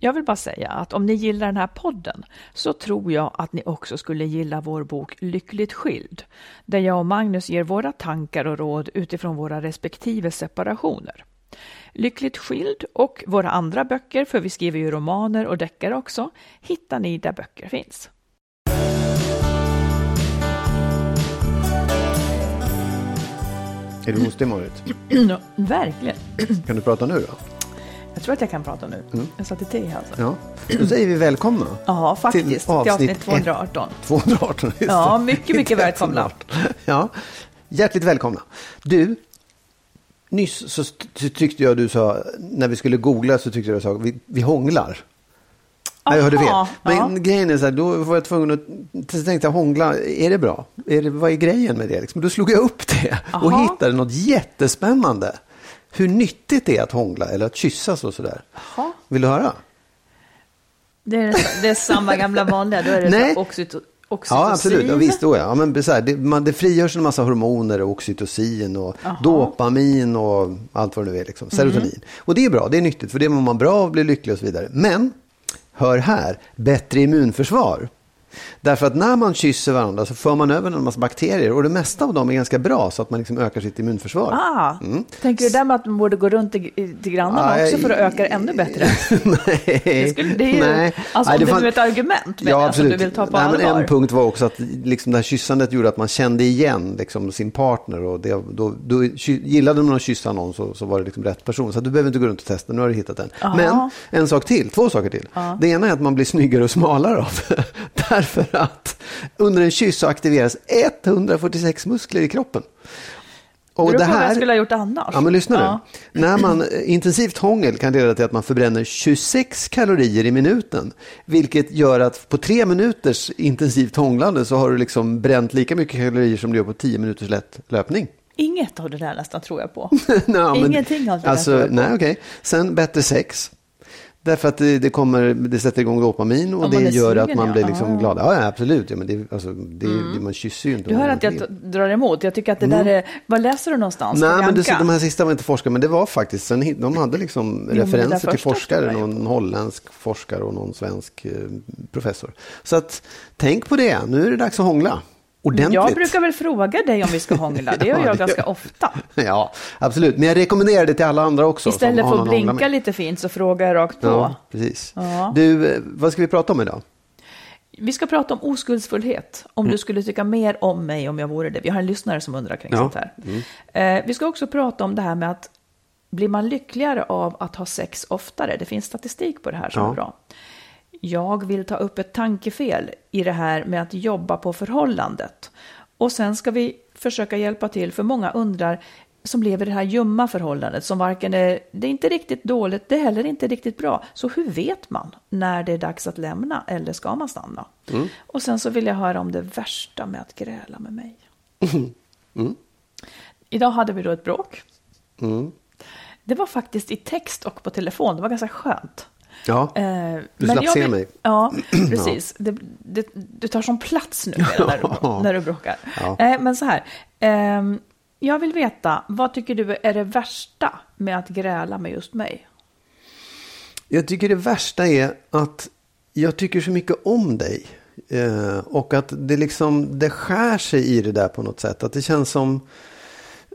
Jag vill bara säga att om ni gillar den här podden så tror jag att ni också skulle gilla vår bok Lyckligt skild, där jag och Magnus ger våra tankar och råd utifrån våra respektive separationer. Lyckligt skild och våra andra böcker, för vi skriver ju romaner och deckare också, hittar ni där böcker finns. Är du hostig Marit? Ja, verkligen. Kan du prata nu då? Jag tror att jag kan prata nu. Jag satte te i halsen. Ja. Då säger vi välkomna. Ja, faktiskt. Till avsnitt, ett- 218. 218, just Ja, mycket, mycket välkomna. 118. Ja, hjärtligt välkomna. Du, nyss så tyckte jag du sa, när vi skulle googla så tyckte jag du sa, vi, vi hånglar. Nej, jag hörde fel. Aha, Men ja. grejen är så här, då var jag tvungen att, så tänkte jag hångla, är det bra? Är det, vad är grejen med det? Liksom, då slog jag upp det och Aha. hittade något jättespännande. Hur nyttigt det är att hångla eller att kyssas och sådär. Jaha. Vill du höra? Det är, det är samma gamla vanliga, då är det Nej. oxytocin. Ja, absolut. Ja, visst, då, ja. ja, men så här, det, man, det frigörs en massa hormoner, och oxytocin och dopamin och allt vad det nu är. Liksom. Serotonin. Och det är bra, det är nyttigt, för det mår man bra av, blir lycklig och så vidare. Men, hör här, bättre immunförsvar. Därför att när man kysser varandra så för man över en massa bakterier och det mesta av dem är ganska bra så att man liksom ökar sitt immunförsvar. Ah, tänker du där med att man borde gå runt till, till grannarna Nej. också för att öka det ännu bättre? Nej. Det, skulle, det är ju, Nej. alltså Nej, det det fan- är ett argument menar jag, som du vill ta på Nej, allvar. Men en punkt var också att liksom, det här kyssandet gjorde att man kände igen liksom, sin partner. Och det, då, då, gillade man att kyssa någon så, så var det liksom rätt person. Så du behöver inte gå runt och testa, nu har du hittat den. Men en sak till, två saker till. Det ena är att man blir snyggare och smalare av. Därför att under en kyss så aktiveras 146 muskler i kroppen. Och Beror på vad jag skulle ha gjort annars. Ja, men lyssna Ja. nu. När man eh, intensivt hångel kan leda till att man förbränner 26 kalorier i minuten. Vilket gör att på tre minuters intensivt hånglande så har du liksom bränt lika mycket kalorier som du gör på 10 minuters lätt löpning. Inget av det där nästan tror jag på. Men- Ingenting av det där alltså, tror jag på. Nej, okej. Sen bättre sex. Därför att det, det, kommer, det sätter igång dopamin och det gör att man ja. blir liksom Ah. glad. Ja, ja, absolut. Ja, men det, alltså, det, det, man kysser ju inte. Du hör att jag drar emot. Jag tycker att det där är... Vad läser du någonstans? Nej, men det, de här sista var inte forskare, men det var faktiskt, sen, de hade liksom där referenser till forskare, någon holländsk forskare och någon svensk eh, professor. Så att, tänk på det, nu är det dags att hångla. Ordentligt. Jag brukar väl fråga dig om vi ska hångla. Det gör Ja, jag det ganska gör- ofta. Ja, absolut. Men jag rekommenderar det till alla andra också. Istället för att blinka lite fint så frågar jag rakt på. Ja, precis. Ja. Du, eh, vad ska vi prata om idag? Vi ska prata om oskuldsfullhet. Om du skulle tycka mer om mig om jag vore det. Vi har en lyssnare som undrar kring Ja. sånt här. Eh, vi ska också prata om det här med att blir man lyckligare av att ha sex oftare? Det finns statistik på det här som Ja. är bra. Jag vill ta upp ett tankefel i det här med att jobba på förhållandet. Och sen ska vi försöka hjälpa till, för många undrar som lever i det här ljumma förhållandet som varken är, det är inte riktigt dåligt, det är heller inte riktigt bra. Så hur vet man när det är dags att lämna eller ska man stanna? Och sen så vill jag höra om det värsta med att gräla med mig. Idag hade vi då ett bråk. Det var faktiskt i text och på telefon, det var ganska skönt. Ja, Eh, Du men slapp jag se vill- mig. Ja, precis. Det, det, du tar som plats nu när du, när du bråkar. Ja. Eh, men så här. ehm, jag vill veta, vad tycker du är det värsta med att gräla med just mig? Jag tycker det värsta är att jag tycker så mycket om dig. Eh, och att det liksom, det skär sig i det där på något sätt. Att det känns som,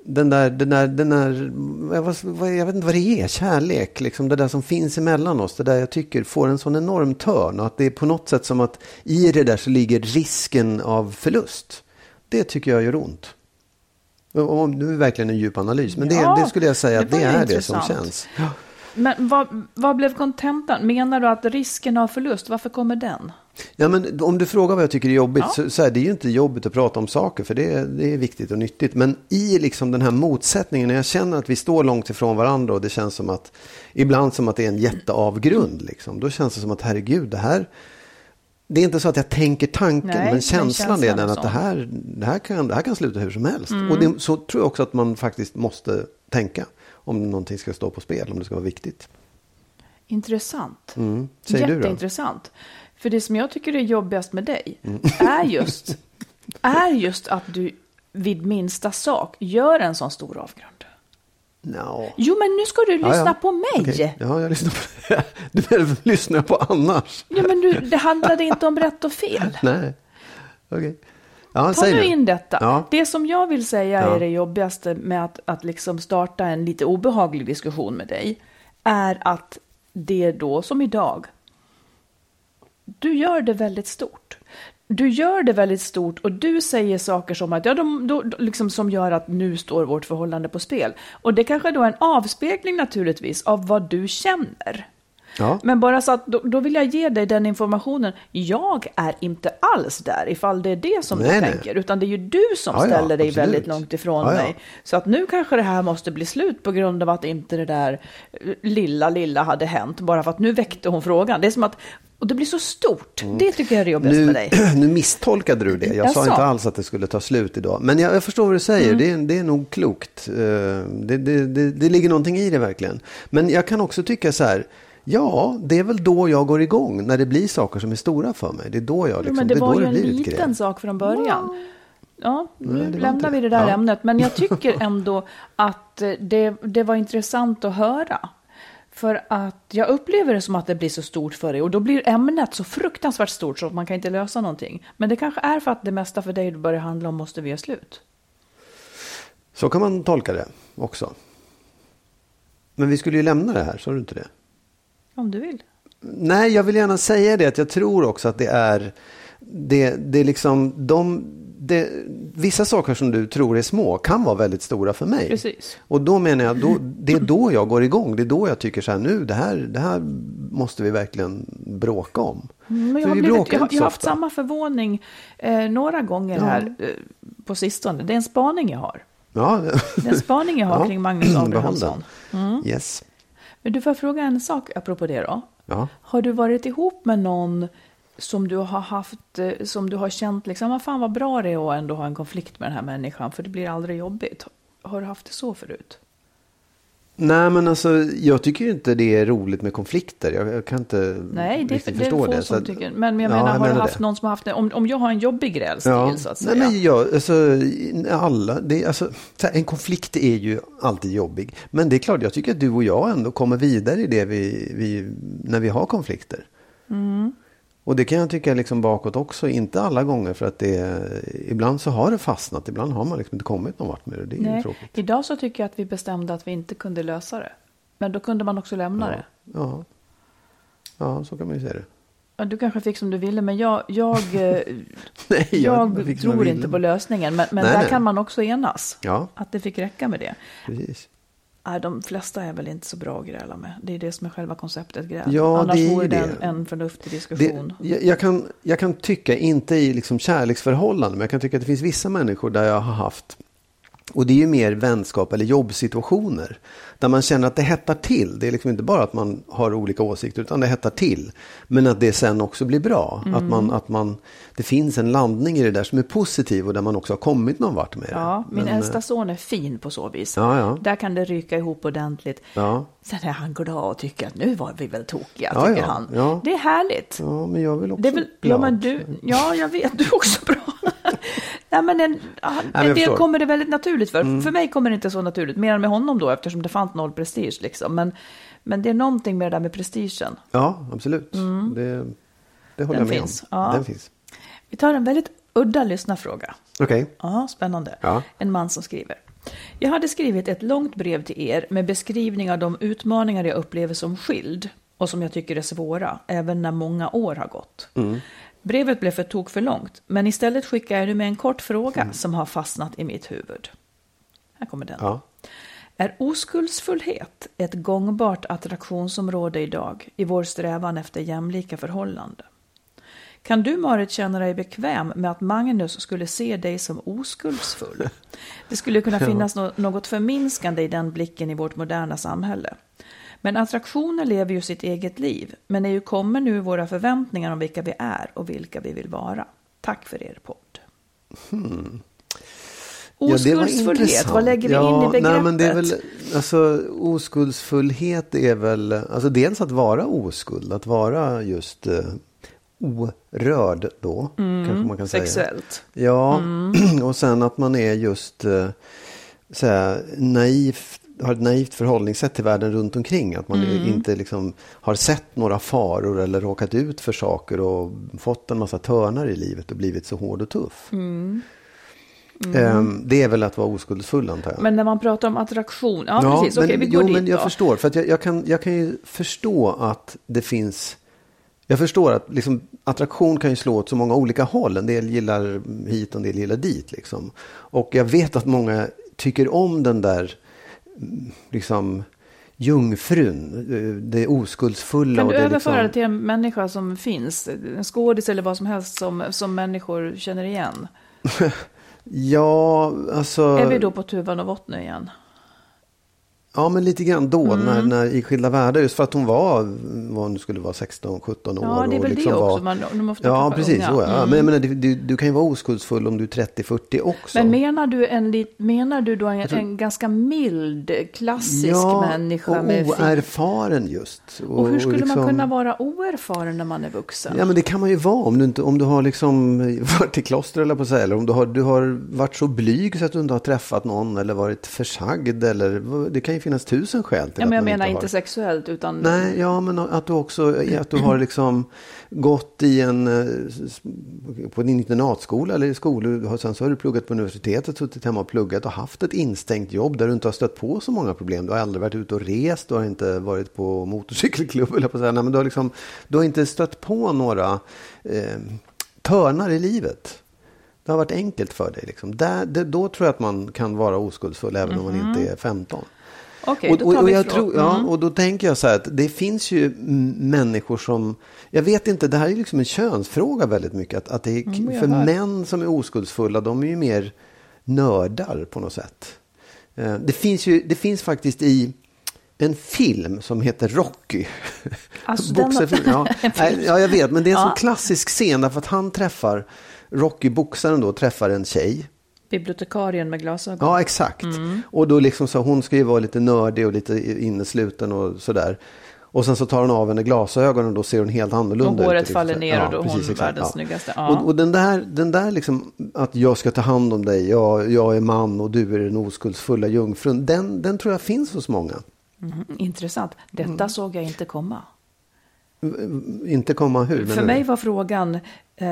den där, den där, den där jag vet inte vad det är, kärlek, liksom det där som finns emellan oss, det där jag tycker får en sån enorm törn och att det är på något sätt som att i det där så ligger risken av förlust. Det tycker jag gör ont. Och nu är verkligen en djup analys, men Ja, det, det skulle jag säga det att det ju är det som känns. Men vad, vad blev kontentan? Menar du att risken av förlust, varför kommer den? Ja, men om du frågar vad jag tycker är jobbigt, Ja. så, så är det ju inte jobbigt att prata om saker, för det, det är viktigt och nyttigt. Men i liksom den här motsättningen, när jag känner att vi står långt ifrån varandra och det känns som att, ibland som att det är en jätteavgrund, liksom, då känns det som att herregud, det här, det är inte så att jag tänker tanken, Nej, men men känslan, är känslan den är att det här, det, här kan, det här kan sluta hur som helst. Mm. Och det, så tror jag också att man faktiskt måste tänka, om någonting ska stå på spel, om det ska vara viktigt. Intressant. Mm. Säger du då? För det som jag tycker är jobbigast med dig Mm. är, just, är just att du vid minsta sak gör en sån stor avgrund. No. Jo, men nu ska du Ja, lyssna ja. på mig. Okej. Ja, jag lyssnar på. Du lyssnar på annars? Ja, men du, det handlade inte om rätt och fel. Nej. Okej. Ja, Ta nu in detta. Ja. Det som jag vill säga Ja. är det jobbigaste med att, att liksom starta en lite obehaglig diskussion med dig. Är att det då, som idag, du gör det väldigt stort. Du gör det väldigt stort och du säger saker som att, ja, de, då, liksom som gör att nu står vårt förhållande på spel. Och det kanske då är en avspegling naturligtvis av vad du känner. Ja. Men bara så att då, då vill jag ge dig den informationen. Jag är inte alls där ifall det är det som Nej, du nej. tänker. Utan det är ju du som Ja, ja, ställer dig absolut. väldigt långt ifrån Ja, ja. mig. Så att nu kanske det här måste bli slut på grund av att inte det där eh, lilla, lilla hade hänt. Bara för att nu väckte hon frågan. Det är som att, och det blir så stort. Det tycker jag är det jobbigaste med Mm. Nu, dig. nu misstolkade du det. Jag Jaså? sa inte alls att det skulle ta slut idag. Men jag, jag förstår vad du säger. Mm. Det, är, det är nog klokt. Eh, Det, det, det, det ligger någonting i det verkligen. Men jag kan också tycka så här. Ja, det är väl då jag går igång. När det blir saker som är stora för mig. Det är då jag Jo, liksom, men det då var ju en blir ett liten sak från början. Ja, nu Nej, det lämnar inte vi det det. där Ja. ämnet. Men jag tycker ändå att eh, det, det var intressant att höra. För att jag upplever det som att det blir så stort för dig. Och då blir ämnet så fruktansvärt stort så att man kan inte lösa någonting. Men det kanske är för att det mesta för dig börjar handla om måste vi göra slut. Så kan man tolka det också. Men vi skulle ju lämna det här, sa du inte det? Om du vill. Nej, jag vill gärna säga det att jag tror också att det är det, det är liksom de, det, vissa saker som du tror är små kan vara väldigt stora för mig. Precis. Och då menar jag, då, det är då jag går igång. Det är då jag tycker så här, nu det här, det här måste vi verkligen bråka om. Mm, jag, har vi blivit, jag, jag har haft samma förvåning eh, några gånger Ja. här eh, på sistone. Det är en spaning jag har. Ja, Det är en spaning jag har Ja. kring Magnus Abrahamsson. den. Yes. Men du får fråga en sak apropå det då. Ja. Har du varit ihop med någon som du har haft, eh, som du har känt liksom, vad fan vad bra det är att ändå ha en konflikt med den här människan, för det blir aldrig jobbigt. Har du haft det så förut? Nej, men alltså jag tycker ju inte det är roligt med konflikter. Jag, jag kan inte Nej, det, riktigt det är förstå få det. som Så att- tycker. Men jag Ja, menar, jag har du haft det. någon som har haft det? Om, om jag har en jobbig grälstil så att säga. Nej, men jag, alltså, alla, det, är alltså, så här, en konflikt är ju alltid jobbig. Men det är klart, jag tycker att du och jag ändå kommer vidare i det vi, vi, när vi har konflikter. Mm. Och det kan jag tycka liksom bakåt också, inte alla gånger för att det ibland så har det fastnat, ibland har man liksom inte kommit någon vart med det. Det är ju Nej, tråkigt. idag så tycker jag att vi bestämde att vi inte kunde lösa det. Men då kunde man också lämna det. Ja. ja, så kan man ju säga det. Ja, du kanske fick som du ville, men jag, jag, eh, Nej, jag, jag tror inte på lösningen. Men, men Nej, där nej. kan man också enas. Ja, Att det fick räcka med det. precis. Nej, de flesta är väl inte så bra att gräla med. Det är det som är själva konceptet gräl. Ja, Annars det vore det en, det. en förnuftig Det, diskussion. jag, jag, kan, jag kan tycka, inte i liksom kärleksförhållanden, men jag kan tycka att det finns vissa människor där jag har haft och det är ju mer vänskap eller jobbsituationer. Där man känner att det hettar till. Det är liksom inte bara att man har olika åsikter utan det hettar till. Men att det sen också blir bra. Att man, att man, det finns en landning i det där som är positiv och där man också har kommit någon vart med det. Ja, min Men, eh, äldsta son är fin på så vis. Ja, ja. Där kan det ryka ihop ordentligt. Ja. Sen är han glad och tycker att nu var vi väl tokiga, Ja, tycker ja, han. ja. Det är härligt. Ja, men jag vill också Det är väl, ja, men du, ja, jag vet, du är också bra. Nej, men en, en jag del förstår. Mm. kommer det väldigt naturligt för. För mig kommer det inte så naturligt, mer än med honom då, eftersom det fanns noll prestige. Liksom. Men, men det är någonting med det där med prestigen. Ja, absolut. Det, det håller Den jag med finns, om. ja. Den finns. Vi tar en väldigt udda lyssnarfråga. Okej. Ja, spännande. Ja. En man som skriver. Jag hade skrivit ett långt brev till er med beskrivning av de utmaningar jag upplever som skild och som jag tycker är svåra, även när många år har gått. Brevet blev för tok för långt, men istället skickar jag nu med en kort fråga som har fastnat i mitt huvud. Här kommer den. Ja. Är oskuldsfullhet ett gångbart attraktionsområde idag i vår strävan efter jämlika förhållanden? Kan du Marit känna dig bekväm med att Magnus skulle se dig som oskuldsfull? Det skulle kunna finnas nå- något förminskande i den blicken i vårt moderna samhälle. Men attraktioner lever ju sitt eget liv, men ju kommer nu våra förväntningar om vilka vi är och vilka vi vill vara. Tack för er podd. Ja, var Oskuldsfullhet, intressant. vad lägger vi ja, in i begreppet? Nej, men det är väl, alltså, oskuldsfullhet är väl, alltså dels att vara oskuld, att vara just eh, orörd då, kanske man kan säga. Mm, Sexuellt. Ja, och sen att man är just eh, så här, naivt, har ett naivt förhållningssätt till världen runt omkring. Att man Mm. inte liksom har sett några faror eller råkat ut för saker och fått en massa törnar i livet och blivit så hård och tuff. Mm. Ehm, det är väl att vara oskuldsfull antar jag. Men när man pratar om attraktion, ja, precis, okej vi går jo, dit men jag då. förstår. För jag, jag, kan, jag kan ju förstå att det finns... Jag förstår att liksom, attraktion kan ju slå åt så många olika håll. En del gillar hit och en del gillar dit. Liksom. Och jag vet att många tycker om den där mm, liksom, jungfrun. Det oskuldsfulla. Kan och du det överföra liksom, det till en människa som finns? En skådis eller vad som helst som, som människor känner igen? Ja, alltså... Är vi då på Tuvan och nu igen? Ja, men lite grann då, Mm. när, när i Skilda Världar, just för att hon var, vad hon skulle vara, 16, 17 år. Ja, det är och väl liksom det också. Var, Man, de ofta ja, precis. unga. Så, ja. Mm. Men jag menar, du, du, kan ju vara oskuldsfull om du är 30-40 också. Men menar du, en, menar du då en, en ganska mild, klassisk ja, människa och oerfaren just. Och hur skulle liksom- man kunna vara oerfaren när man är vuxen? Ja men det kan man ju vara om du, inte, om du har liksom varit i kloster eller på säga. Eller om du har, du har varit så blyg så att du inte har träffat någon eller varit försagd. Eller, det kan ju finnas tusen skäl till ja, men jag menar inte har. sexuellt utan... Nej, ja, men att du också att du har liksom gått i en eh, på en internatskola eller i skolor. Sen så har du pluggat på universitetet, suttit hemma och pluggat och haft ett instängt jobb där du inte har stött på så många problem. Du har aldrig varit ute och rest, du har inte varit på motorcykelklubb eller på att säga. Nej, men du har liksom, du har inte stött på några eh, törnar i livet. Det har varit enkelt för dig. Liksom. Där, det, då tror jag att man kan vara oskuldsfull även om man inte är 15. Okej, Och, då och, tar och, vi jag frågan. tror, ja, Mm. och då tänker jag så här att det finns ju människor som, jag vet inte, det här är ju liksom en könsfråga väldigt mycket. Att, att det är, Mm, för hör. män som är oskuldsfulla, de är ju mer nördar på något sätt. Eh, Det finns ju, det finns faktiskt i en film som heter Rocky. Alltså, Boxarfilm, ja. ja, jag vet, men det är en Ja. sån klassisk scen därför att han träffar, Rocky, boxaren då, träffar en tjej. Bibliotekarien med glasögon. Ja, exakt. Mm. Och då liksom så, hon ska ju vara lite nördig och lite innesluten och sådär. Och sen så tar hon av henne glasögonen och då ser hon helt annorlunda Och håret ut. faller ner och då är hon exakt, världens snyggaste. Ja. Och, och den där, den där liksom, att jag ska ta hand om dig, jag, jag är man och du är den oskuldsfulla jungfrun. Den, den tror jag finns hos många. Mm, intressant. Detta Mm. såg jag inte komma. Inte komma hur? För mig var frågan eh,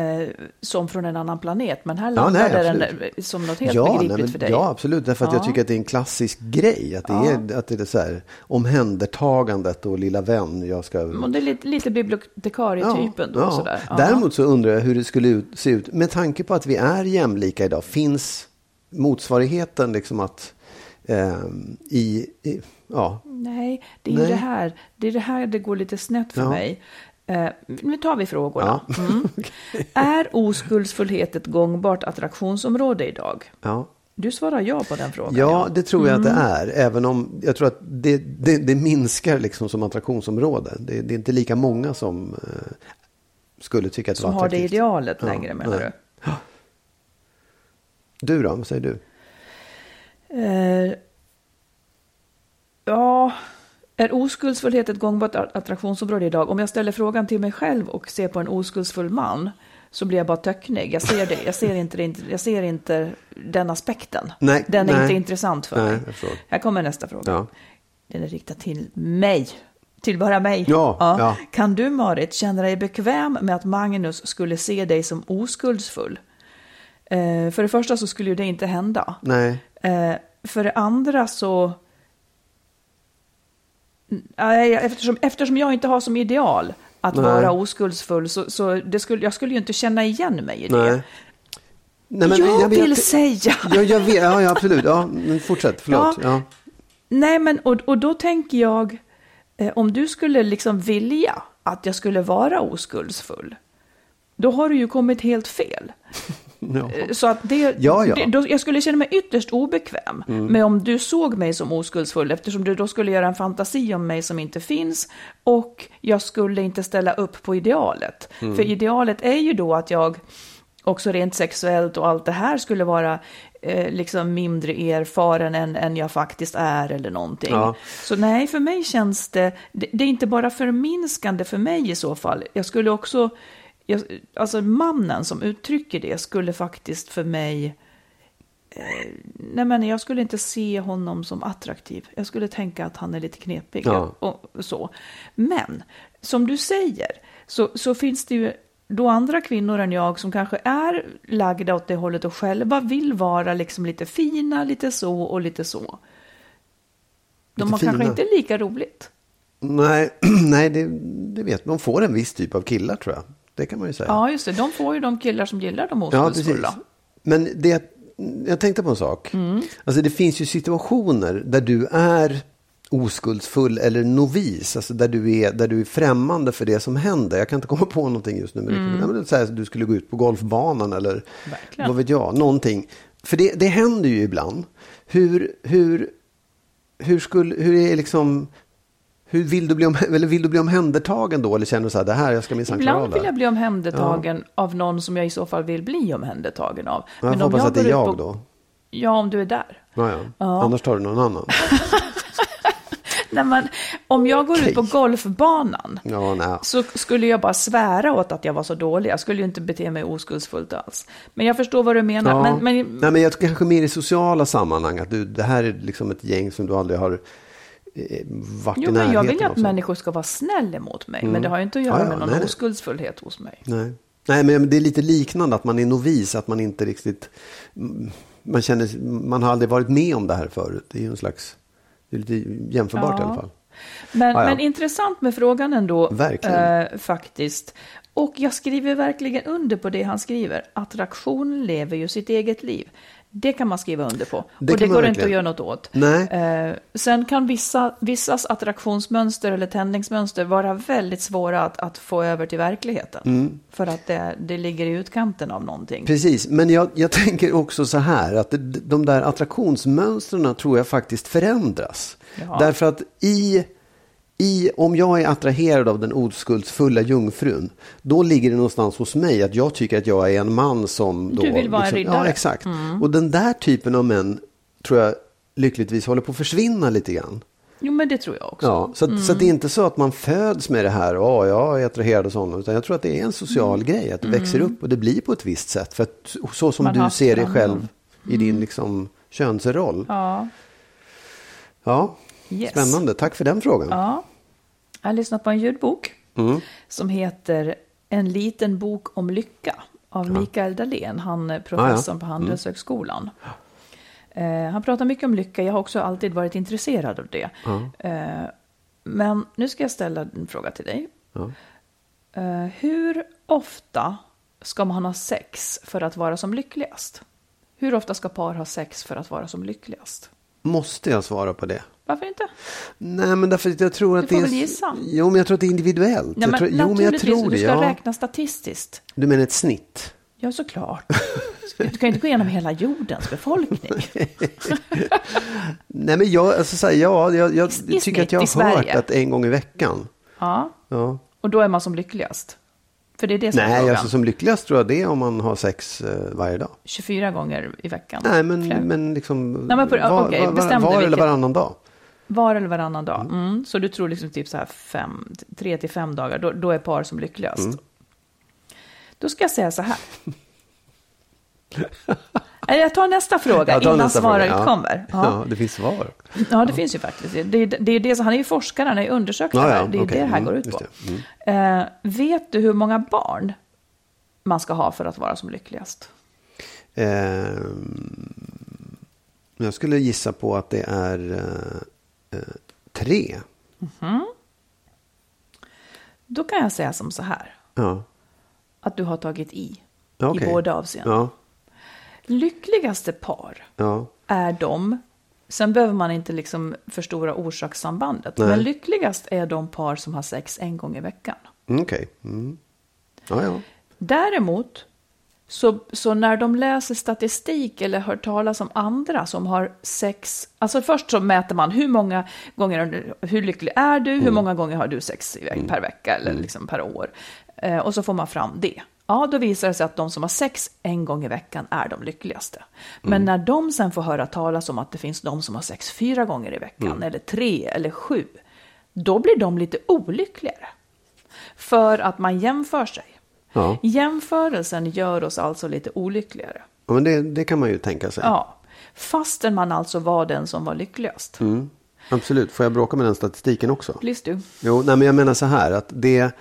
som från en annan planet, men här Ja, landade nej, den eh, som något helt ja, begripligt nej, men, för dig. Ja, absolut. Därför att jag Ja. tycker att det är en klassisk grej. Att det, är, att det är så här, omhändertagandet och lilla vän, jag ska... Och det är lite, lite bibliotekarietypen då. Sådär. Ja. Däremot så undrar jag hur det skulle ut, se ut. Med tanke på att vi är jämlika idag. Finns motsvarigheten liksom att ehm, i, i... Ja, Nej, det är Nej. ju det här. Det är det här det går lite snett för Ja. mig. Eh, nu tar vi frågorna. Ja. Mm. Är oskuldsfullhet ett gångbart attraktionsområde idag? ja. Du svarar ja på den frågan. Ja, det tror jag att Mm. det är. Även om jag tror att det, det, det minskar liksom som attraktionsområde. Det, det är inte lika många som eh, skulle tycka att det Som var har det attraktivt. idealet Ja, längre menar nej. du? Du då, vad säger du? Eh, ja, är oskuldsfullhet ett gångbart attraktionsområde idag? Om jag ställer frågan till mig själv och ser på en oskuldsfull man så blir jag bara töcknig. Jag ser, det, jag ser, inte, jag ser inte den aspekten. Nej, den är nej. inte intressant för Nej, mig. Här kommer nästa fråga. Ja. Den är riktad till mig. Till bara mig. Ja, ja. Kan du Marit känna dig bekväm med att Magnus skulle se dig som oskuldsfull? Eh, för det första så skulle ju det inte hända. Nej. Eh, för det andra så... Eftersom, eftersom jag inte har som ideal att Nej. vara oskuldsfull så, så det skulle, jag skulle ju inte känna igen mig i det. Nej. Nej, men jag, vet- vill säga... Ja, jag vet, ja, ja, absolut. Ja, men fortsätt, förlåt. Ja. Ja. Nej, men och, och då tänker jag, eh, om du skulle liksom vilja att jag skulle vara oskuldsfull, då har du ju kommit helt fel. Ja. Eh, Så att det, Ja, ja. det då, jag skulle känna mig ytterst obekväm med om du såg mig som oskuldsfull, eftersom du då skulle göra en fantasi om mig som inte finns och jag skulle inte ställa upp på idealet. För idealet är ju då att jag också rent sexuellt och allt det här skulle vara eh, liksom mindre erfaren än, än jag faktiskt är eller någonting. Ja. Så nej, för mig känns det, det, det är inte bara förminskande för mig i så fall. Jag skulle också, jag, alltså mannen som uttrycker det skulle faktiskt för mig, eh, nej men jag skulle inte se honom som attraktiv. Jag skulle tänka att han är lite knepig Ja. och, och så. Men som du säger så, så finns det ju då andra kvinnor än jag som kanske är lagda åt det hållet och själva vill vara liksom lite fina, lite så och lite så. De Lite har kanske fina. inte lika roligt. Nej, nej det, det vet man. De får en viss typ av killar tror jag. Det kan man ju säga. Ja, just det. De får ju de killar som gillar de Ja, oskuldsfulla. Men det, jag tänkte på en sak. Mm. Alltså det finns ju situationer där du är oskuldsfull eller novis. Alltså där du, är, där du är främmande för det som händer. Jag kan inte komma på någonting just nu. Men, mm. det så här, du skulle gå ut på golfbanan eller Verkligen. vad vet jag, någonting. För det, det händer ju ibland. Hur, hur, hur, skulle, hur är liksom... Hur vill du, bli om, eller vill du bli omhändertagen då? Eller känner du så här, det här, jag ska minsann klara Ibland vill jag bli omhändertagen av någon som jag i så fall vill bli omhändertagen av. jag får hoppas att det är jag på- då. Ja, om du är där. Ja, ja. Annars tar du någon annan. Nej, men om jag går ut på golfbanan Ja, nej. så skulle jag bara svära åt att jag var så dålig. Jag skulle ju inte bete mig oskuldsfullt alls. Men jag förstår vad du menar. Ja. Men, men, Nej, men jag kanske mer i sociala sammanhang. Att du, det här är liksom ett gäng som du aldrig har varit jo, i närheten jag vill ju att så. människor ska vara snälla mot mig. Men det har ju inte att göra Ja, ja, med någon nej, oskuldsfullhet hos mig. Nej. Nej, men det är lite liknande att man är novis. Att man inte riktigt... mm, Man, känner, man har aldrig varit med om det här förut. Det är ju en slags... Det är lite jämförbart i Ja. alla fall. Men, ja. men intressant med frågan ändå. Verkligen. Eh, faktiskt. Och jag skriver verkligen under på det han skriver. Attraktion lever ju sitt eget liv. Det kan man skriva under på. Det och det går inte att verkligen. göra något åt. Nej. Eh, sen kan vissa, vissas attraktionsmönster eller tändningsmönster vara väldigt svåra att, att få över till verkligheten. Mm. För att det, det ligger i utkanten av någonting. Precis, men jag, jag tänker också så här att de där attraktionsmönstren tror jag faktiskt förändras. Ja. Därför att i, i, om jag är attraherad av den oskuldsfulla jungfrun, då ligger det någonstans hos mig att jag tycker att jag är en man som... Då, Du vill vara en liksom, riddare. Mm. Ja, exakt. Och den där typen av män tror jag lyckligtvis håller på att försvinna lite grann. Jo, men det tror jag också. Ja, så, att, så det är inte så att man föds med det här, åh, jag är attraherad och sånt, utan jag tror att det är en social grej, att det växer upp och det blir på ett visst sätt. För att så som Mm. Man du ser dig själv i din liksom, könsroll. Ja. Ja, Yes. spännande. Tack för den frågan. Ja. Jag har lyssnat på en ljudbok som heter En liten bok om lycka av Mikael Dahlén, han är professorn på Handelshögskolan. Eh, han pratar mycket om lycka, jag har också alltid varit intresserad av det. Eh, men nu ska jag ställa en fråga till dig. Eh, hur ofta ska man ha sex för att vara som lyckligast? Hur ofta ska par ha sex för att vara som lyckligast? Måste jag svara på det? Varför inte? Nej, men därför jag tror att får det är... väl gissa. Jo, men jag tror att det är individuellt. Nej, jag men tror... Jo, men jag tror det. du ska Ja. räkna statistiskt. Du menar ett snitt? Ja, såklart. Du kan inte gå igenom hela jordens befolkning. Nej, men jag, alltså, så här, ja, jag, jag I tycker att jag har hört att en gång i veckan. Ja, Ja. och då är man som lyckligast. För det är det som är Nej, frågan. alltså som lyckligast tror jag det är om man har sex eh, varje dag. 24 gånger i veckan. Nej, men, men liksom Nej, men på- var, okej, var, var, var eller varannan dag. Var eller varannan dag. Mm. Så du tror liksom typ så här fem, tre till fem dagar, då, då är par som lyckligast. Mm. Då ska jag säga så här. Eller Jag tar nästa fråga tar innan nästa svaret fråga. Ja. kommer. Ja. Ja. det finns svar. Ja, det finns ju faktiskt. Det, det, det är det, som- han är ju forskare, han har ju undersökt det Ja, ja, är okej. det det här Mm, går ut på. det. Eh, vet du hur många barn man ska ha för att vara som lyckligast? Ehm, Jag skulle gissa på att det är tre. Då kan jag säga som så här. Ja. Att du har tagit i. Ja, I båda avseenden. Ja. Lyckligaste par Ja. är de, sen behöver man inte liksom förstora orsakssambandet, Nej. men lyckligast är de par som har sex en gång i veckan. Mm, Okej. Mm. Ja, ja. Däremot, så, så när de läser statistik eller hör talas om andra som har sex, alltså först så mäter man hur många gånger, hur lycklig är du, hur många gånger har du sex per vecka eller liksom per år. Eh, och så får man fram det. Ja, då visar det sig att de som har sex en gång i veckan är de lyckligaste. Men när de sen får höra talas om att det finns de som har sex fyra gånger i veckan, eller tre eller sju, då blir de lite olyckligare. För att man jämför sig. Ja. Jämförelsen gör oss alltså lite olyckligare. ja men det, det kan man ju tänka sig. Ja, fastän man alltså var den som var lyckligast. Mm. Absolut. Får jag bråka med den statistiken också? Please du. Jo, nej, men jag menar så här att det,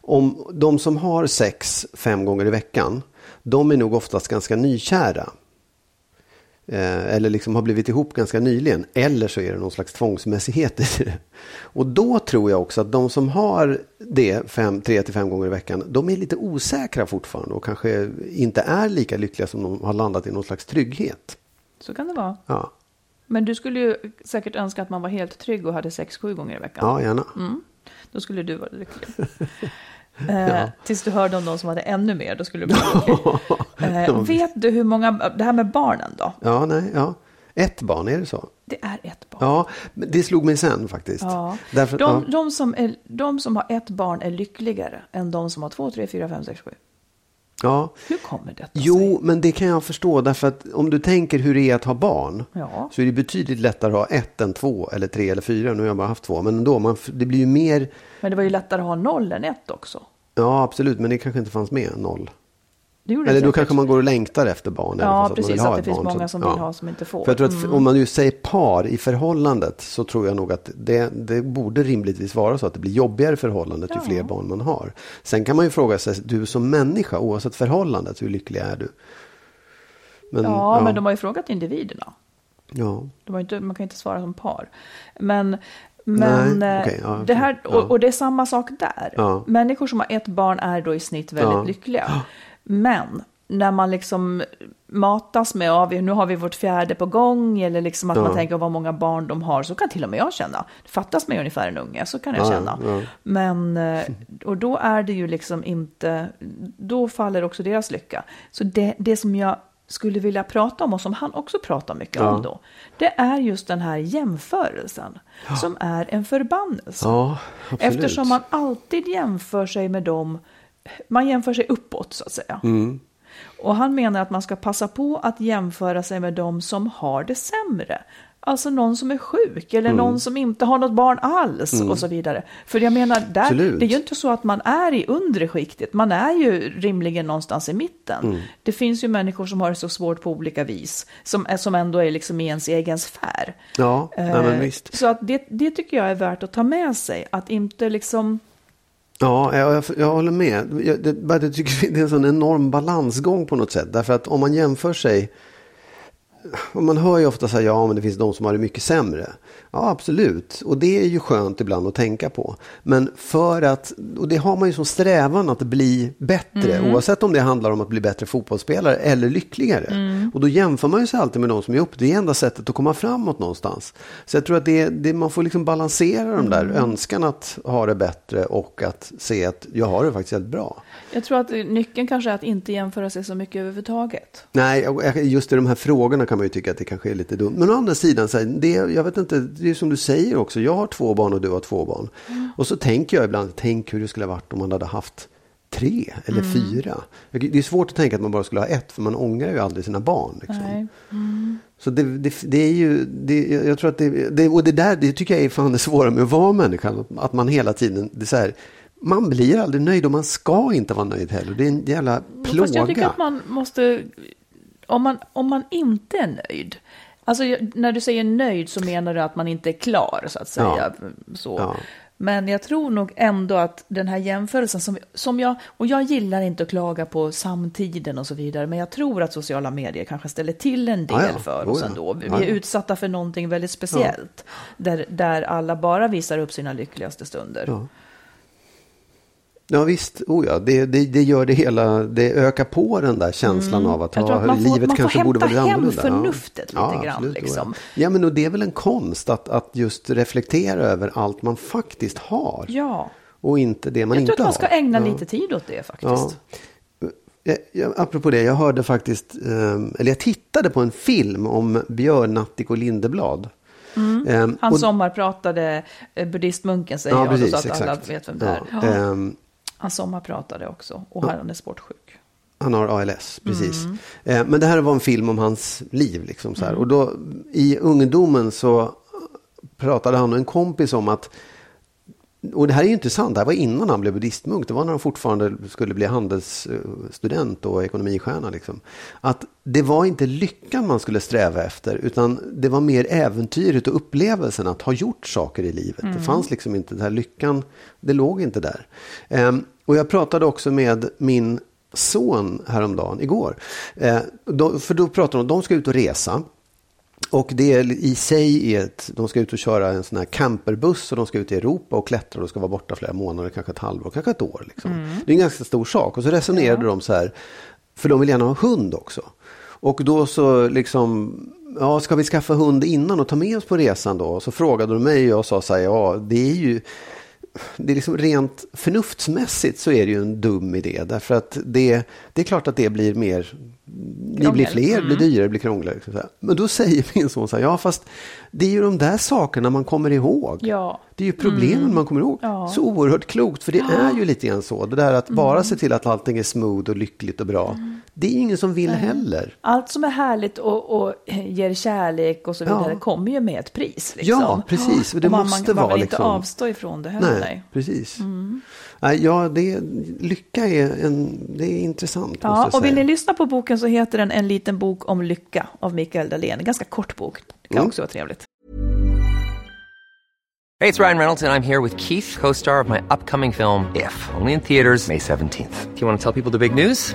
om de som har sex fem gånger i veckan, de är nog oftast ganska nykära. Eh, eller liksom har blivit ihop ganska nyligen. Eller så är det någon slags tvångsmässighet i det. Och då tror jag också att de som har det fem, tre till fem gånger i veckan, de är lite osäkra fortfarande och kanske inte är lika lyckliga som de har landat i någon slags trygghet. Så kan det vara. Ja, Men du skulle ju säkert önska att man var helt trygg och hade sex sju gånger i veckan. ja gärna. Då skulle du vara lycklig. Eh, tills du hörde om de som hade ännu mer, då skulle du bli. Eh, vet du hur många, det här med barnen då? Ja, nej, ja. Ett barn, är det så? Det är ett barn. Ja, det slog mig sen faktiskt. Ja. Därför, de, ja. de, som är, de som har ett barn är lyckligare än de som har två, tre, fyra, fem, sex, sju. Ja. Hur kommer detta Jo, sig? men det kan jag förstå. Därför att om du tänker hur det är att ha barn. Ja. Så är det betydligt lättare att ha ett än två eller tre eller fyra. Nu har jag bara haft två. Men ändå, man, det blir ju mer. Men det var ju lättare att ha noll än ett också. Ja, absolut. Men det kanske inte fanns med noll. Det Eller då kanske man går och längtar efter barn. Ja, precis. vill ha Att det finns barn. många som vill ja. ha som inte får. Mm. För jag tror att om man ju säger par i förhållandet så tror jag nog att det, det borde rimligtvis vara så att det blir jobbigare förhållandet ju Ja. fler barn man har. Sen kan man ju fråga sig, du som människa, oavsett förhållandet, hur lycklig är du? Men, ja, men de har ju frågat individerna. ja. De har ju inte, man kan inte svara som par. Men, men Nej, eh, okej, ja, det här, ja. och, och det är samma sak där. Ja. Människor som har ett barn är då i snitt väldigt Ja. lyckliga. Men när man liksom matas med, ja, vi- nu har vi vårt fjärde på gång, eller liksom att Ja. man tänker vad många barn de har, så kan till och med jag känna. Det fattas mig ungefär en unge, så kan jag Ja, känna. ja. Men, eh, och då är det ju liksom inte, då faller också deras lycka. Så det, det som jag skulle vilja prata om och som han också pratar mycket om då, det är just den här jämförelsen som är en förbannelse. Eftersom man alltid jämför sig med dem, man jämför sig uppåt så att säga. Mm. Och han menar att man ska passa på att jämföra sig med dem som har det sämre. Alltså någon som är sjuk eller Mm. någon som inte har något barn alls och så vidare. För jag menar, där, Absolut. det är ju inte så att man är i undre skiktet, man är ju rimligen någonstans i mitten. Mm. Det finns ju människor som har det så svårt på olika vis, som, som ändå är liksom i ens egen sfär. Ja, nej, men Eh, visst. Så att det, det tycker jag är värt att ta med sig, att inte liksom... Ja, jag, jag, håller med. Jag, det, jag tycker det är en sån enorm balansgång på något sätt. Därför att om man jämför sig. Man hör ju ofta så här, ja men det finns de som har det mycket sämre. Ja absolut, och det är ju skönt ibland att tänka på. Men för att, och det har man ju som strävan att bli bättre. Oavsett om det handlar om att bli bättre fotbollsspelare eller lyckligare. Och då jämför man ju sig alltid med de som är upp. Det är enda sättet att komma framåt någonstans. Så jag tror att det, det, man får liksom balansera de där önskan att ha det bättre och att se att jag har det faktiskt väldigt bra. Jag tror att nyckeln kanske är att inte jämföra sig så mycket överhuvudtaget. Nej, jag- just i de här frågorna kan man ju tycka att det kanske är lite dumt. Men å andra sidan, så här, det, jag vet inte, det är som du säger också. Jag har två barn och du har två barn. Och så tänker jag ibland, tänk hur det skulle ha varit om man hade haft tre eller fyra. Det är svårt att tänka att man bara skulle ha ett, för man ångrar ju aldrig sina barn. Liksom. Nej. Så det, det, det är ju, det, jag tror att det, det, och det där, det tycker jag är fan det svåra med att vara människa. Att man hela tiden, det så här, man blir aldrig nöjd och man ska inte vara nöjd heller. Det är en jävla plåga. Fast jag tycker att man måste, om man, om man inte är nöjd, alltså när du säger nöjd så menar du att man inte är klar så att säga. Så. Ja. Men jag tror nog ändå att den här jämförelsen som, som jag, och jag gillar inte att klaga på samtiden och så vidare, men jag tror att sociala medier kanske ställer till en del Ja, ja. för oss ja. ändå. Vi Ja, ja. är utsatta för någonting väldigt speciellt, där, där alla bara visar upp sina lyckligaste stunder. Ja. Ja visst, oh ja, det, det, det gör det hela, det ökar på den där känslan av att Mm. Jag tror ha, att man får- livet man får kanske borde vara hämta lite hem annorlunda. förnuftet lite grann, absolut, oh liksom. Ja. ja, men och det är väl en konst att, att just reflektera över allt man faktiskt har. Ja, Och inte det man jag inte tror att man ska har. ägna ja. lite tid åt det faktiskt. Ja. Jag, jag, apropå det, jag hörde faktiskt, eh, eller jag tittade på en film om Björn Natthik och Lindeblad. Eh, Han och- sommarpratade, eh, buddhistmunken säger Ja, jag, precis, så att alla exakt. vet vem det är. Ja, Ja. Han sommarpratade också, och han är sportsjuk. Han har ALS, precis. Mm. Eh, men det här var en film om hans liv. Liksom, så här. Och då, I ungdomen så pratade han och en kompis om att och det här är ju inte sant, det här var innan han blev buddhistmunk. Det var när han fortfarande skulle bli handelsstudent och ekonomistjärna. Liksom. Att det var inte lyckan man skulle sträva efter, utan det var mer äventyret och upplevelsen att ha gjort saker i livet. Det fanns liksom inte, den här lyckan, det låg inte där. Ehm, och jag pratade också med min son häromdagen, igår. Eh, då, för då pratade de, de ska ut och resa. Och det i sig är ett, de ska ut och köra en sån här camperbuss och de ska ut i Europa och klättra och ska vara borta flera månader, kanske ett halvår, kanske ett år. Liksom. Det är en ganska stor sak. Och så resonerade de så här, för de vill gärna ha hund också. Och då så liksom, ja ska vi skaffa hund innan och ta med oss på resan då? Och så frågade de mig och jag sa så här, ja det är ju det är liksom rent förnuftsmässigt så är det ju en dum idé. Därför att det, det är klart att det blir mer, ni blir fler, blir dyrare, blir krångligare. Liksom så här. Men då säger min son så här, ja fast det är ju de där sakerna man kommer ihåg. Ja. Det är ju problemen man kommer ihåg. Ja. Så oerhört klokt, för det är ju lite grann så. Det där att bara se till att allting är smooth och lyckligt och bra. Det är ju ingen som vill heller. Allt som är härligt och, och ger kärlek och så vidare Ja. kommer ju med ett pris. Liksom. Ja, precis. Och det Och man, måste man, man vara vill liksom... inte avstå ifrån det heller. Nej, Nej. precis. Ja, det, lycka är, en, det är intressant. Ja, jag och vill ni lyssna på boken så heter den En liten bok om lycka av Mikael Dahlén. En ganska kort bok. Det kan Mm. också vara trevligt. Hey, it's Ryan Reynolds, and I'm here with Keith, co star of my upcoming film, If, only in theaters, May 17th. Do you want to tell people the big news?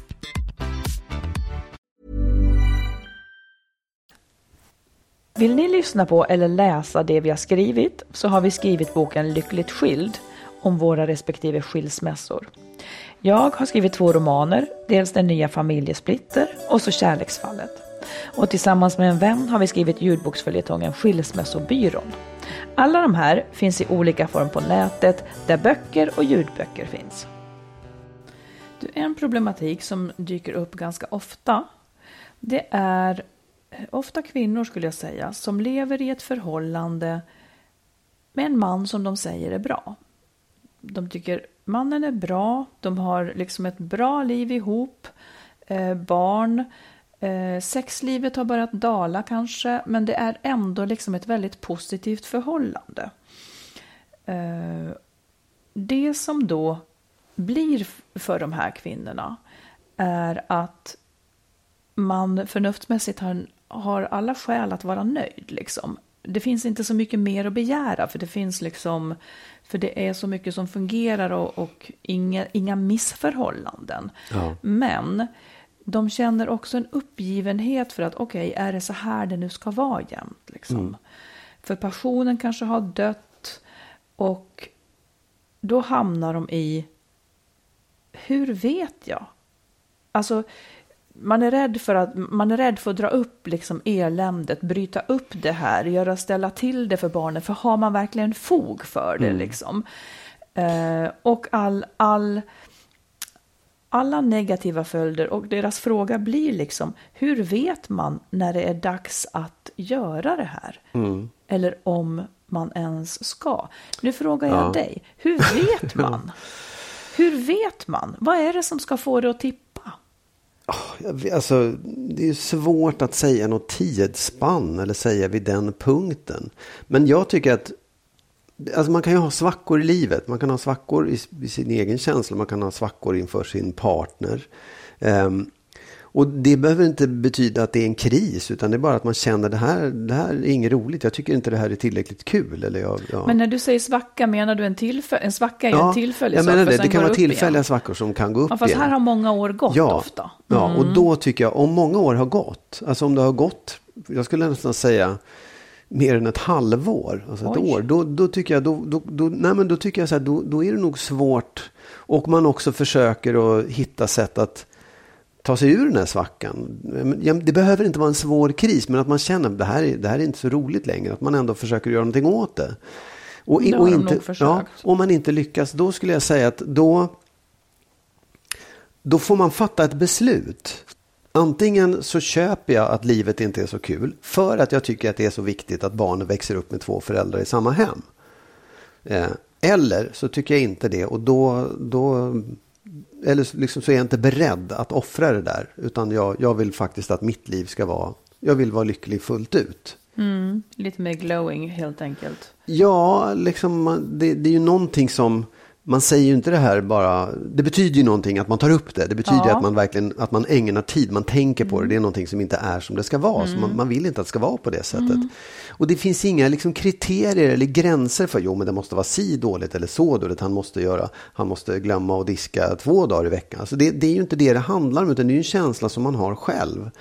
Vill ni lyssna på eller läsa det vi har skrivit så har vi skrivit boken Lyckligt skild om våra respektive skilsmässor. Jag har skrivit två romaner, dels Den nya familjesplitter och så Kärleksfallet. Och tillsammans med en vän har vi skrivit ljudboksföljetongen Skilsmässobyrån. Alla de här finns i olika form på nätet där böcker och ljudböcker finns. Du, en problematik som dyker upp ganska ofta det är ofta kvinnor skulle jag säga som lever i ett förhållande med en man som de säger är bra. De tycker mannen är bra, de har liksom ett bra liv ihop, eh, barn, eh, sexlivet har börjat dala kanske, men det är ändå liksom ett väldigt positivt förhållande. Eh, det som då blir för de här kvinnorna är att man förnuftsmässigt har, har alla skäl att vara nöjd. Liksom. Det finns inte så mycket mer att begära för det finns liksom för det är så mycket som fungerar och, och inga, inga missförhållanden. Ja. Men de känner också en uppgivenhet för att okej, okay, är det så här det nu ska vara jämt? Liksom. Mm. För passionen kanske har dött och då hamnar de i, hur vet jag? Alltså, man är rädd för att, man är rädd för att dra upp liksom eländet, bryta upp det här, göra ställa till det för barnen, för har man verkligen fog för det mm. liksom? Eh, och all, all, alla negativa följder och deras fråga blir liksom, hur vet man när det är dags att göra det här? Mm. Eller om man ens ska. Nu frågar jag ja. dig, hur vet man? hur vet man? Vad är det som ska få det att tippa? Alltså, det är svårt att säga något tidsspann eller säga vid den punkten. Men jag tycker att alltså man kan ju ha svackor i livet. Man kan ha svackor i, i sin egen känsla. Man kan ha svackor inför sin partner. Um, och det behöver inte betyda att det är en kris, utan det är bara att man känner det här, det här är inget roligt. Jag tycker inte det här är tillräckligt kul. Eller jag, ja. Men när du säger svacka, menar du en, tillfäll en svacka är ja, en tillfällig jag menar det. Det kan vara tillfälliga igen. svackor som kan gå upp ja, fast igen. här har många år gått ja, ofta. Mm. Ja, och då tycker jag, om många år har gått, alltså om det har gått, jag skulle nästan säga mer än ett halvår, alltså ett Oj. år, då, då tycker jag, då, då, då, nej men då tycker jag så här, då, då är det nog svårt. Och man också försöker att hitta sätt att ta sig ur den här svackan. Det behöver inte vara en svår kris, men att man känner att det här, är, det här är inte så roligt längre. Att man ändå försöker göra någonting åt det. Och, det och inte, ja, om man inte lyckas, då skulle jag säga att då, då får man fatta ett beslut. Antingen så köper jag att livet inte är så kul för att jag tycker att det är så viktigt att barnen växer upp med två föräldrar i samma hem. Eh, eller så tycker jag inte det och då, då eller liksom så är jag inte beredd att offra det där. Utan jag, jag vill faktiskt att mitt liv ska vara, jag vill vara lycklig fullt ut. Mm, lite mer glowing helt enkelt. Ja, liksom, det, det är ju någonting som man säger ju inte det här bara, det betyder ju någonting att man tar upp det. Det betyder ja. att man verkligen, att man ägnar tid, man tänker på det. Det är någonting som inte är som det ska vara. Mm. Så man, man, vill inte att det ska vara på det sättet. Mm. Och det finns inga liksom, kriterier eller gränser för, jo men det måste vara si dåligt eller så dåligt. Han måste göra, han måste glömma att diska två dagar i veckan. Alltså det, det är ju inte det det handlar om, utan det är en känsla som man har själv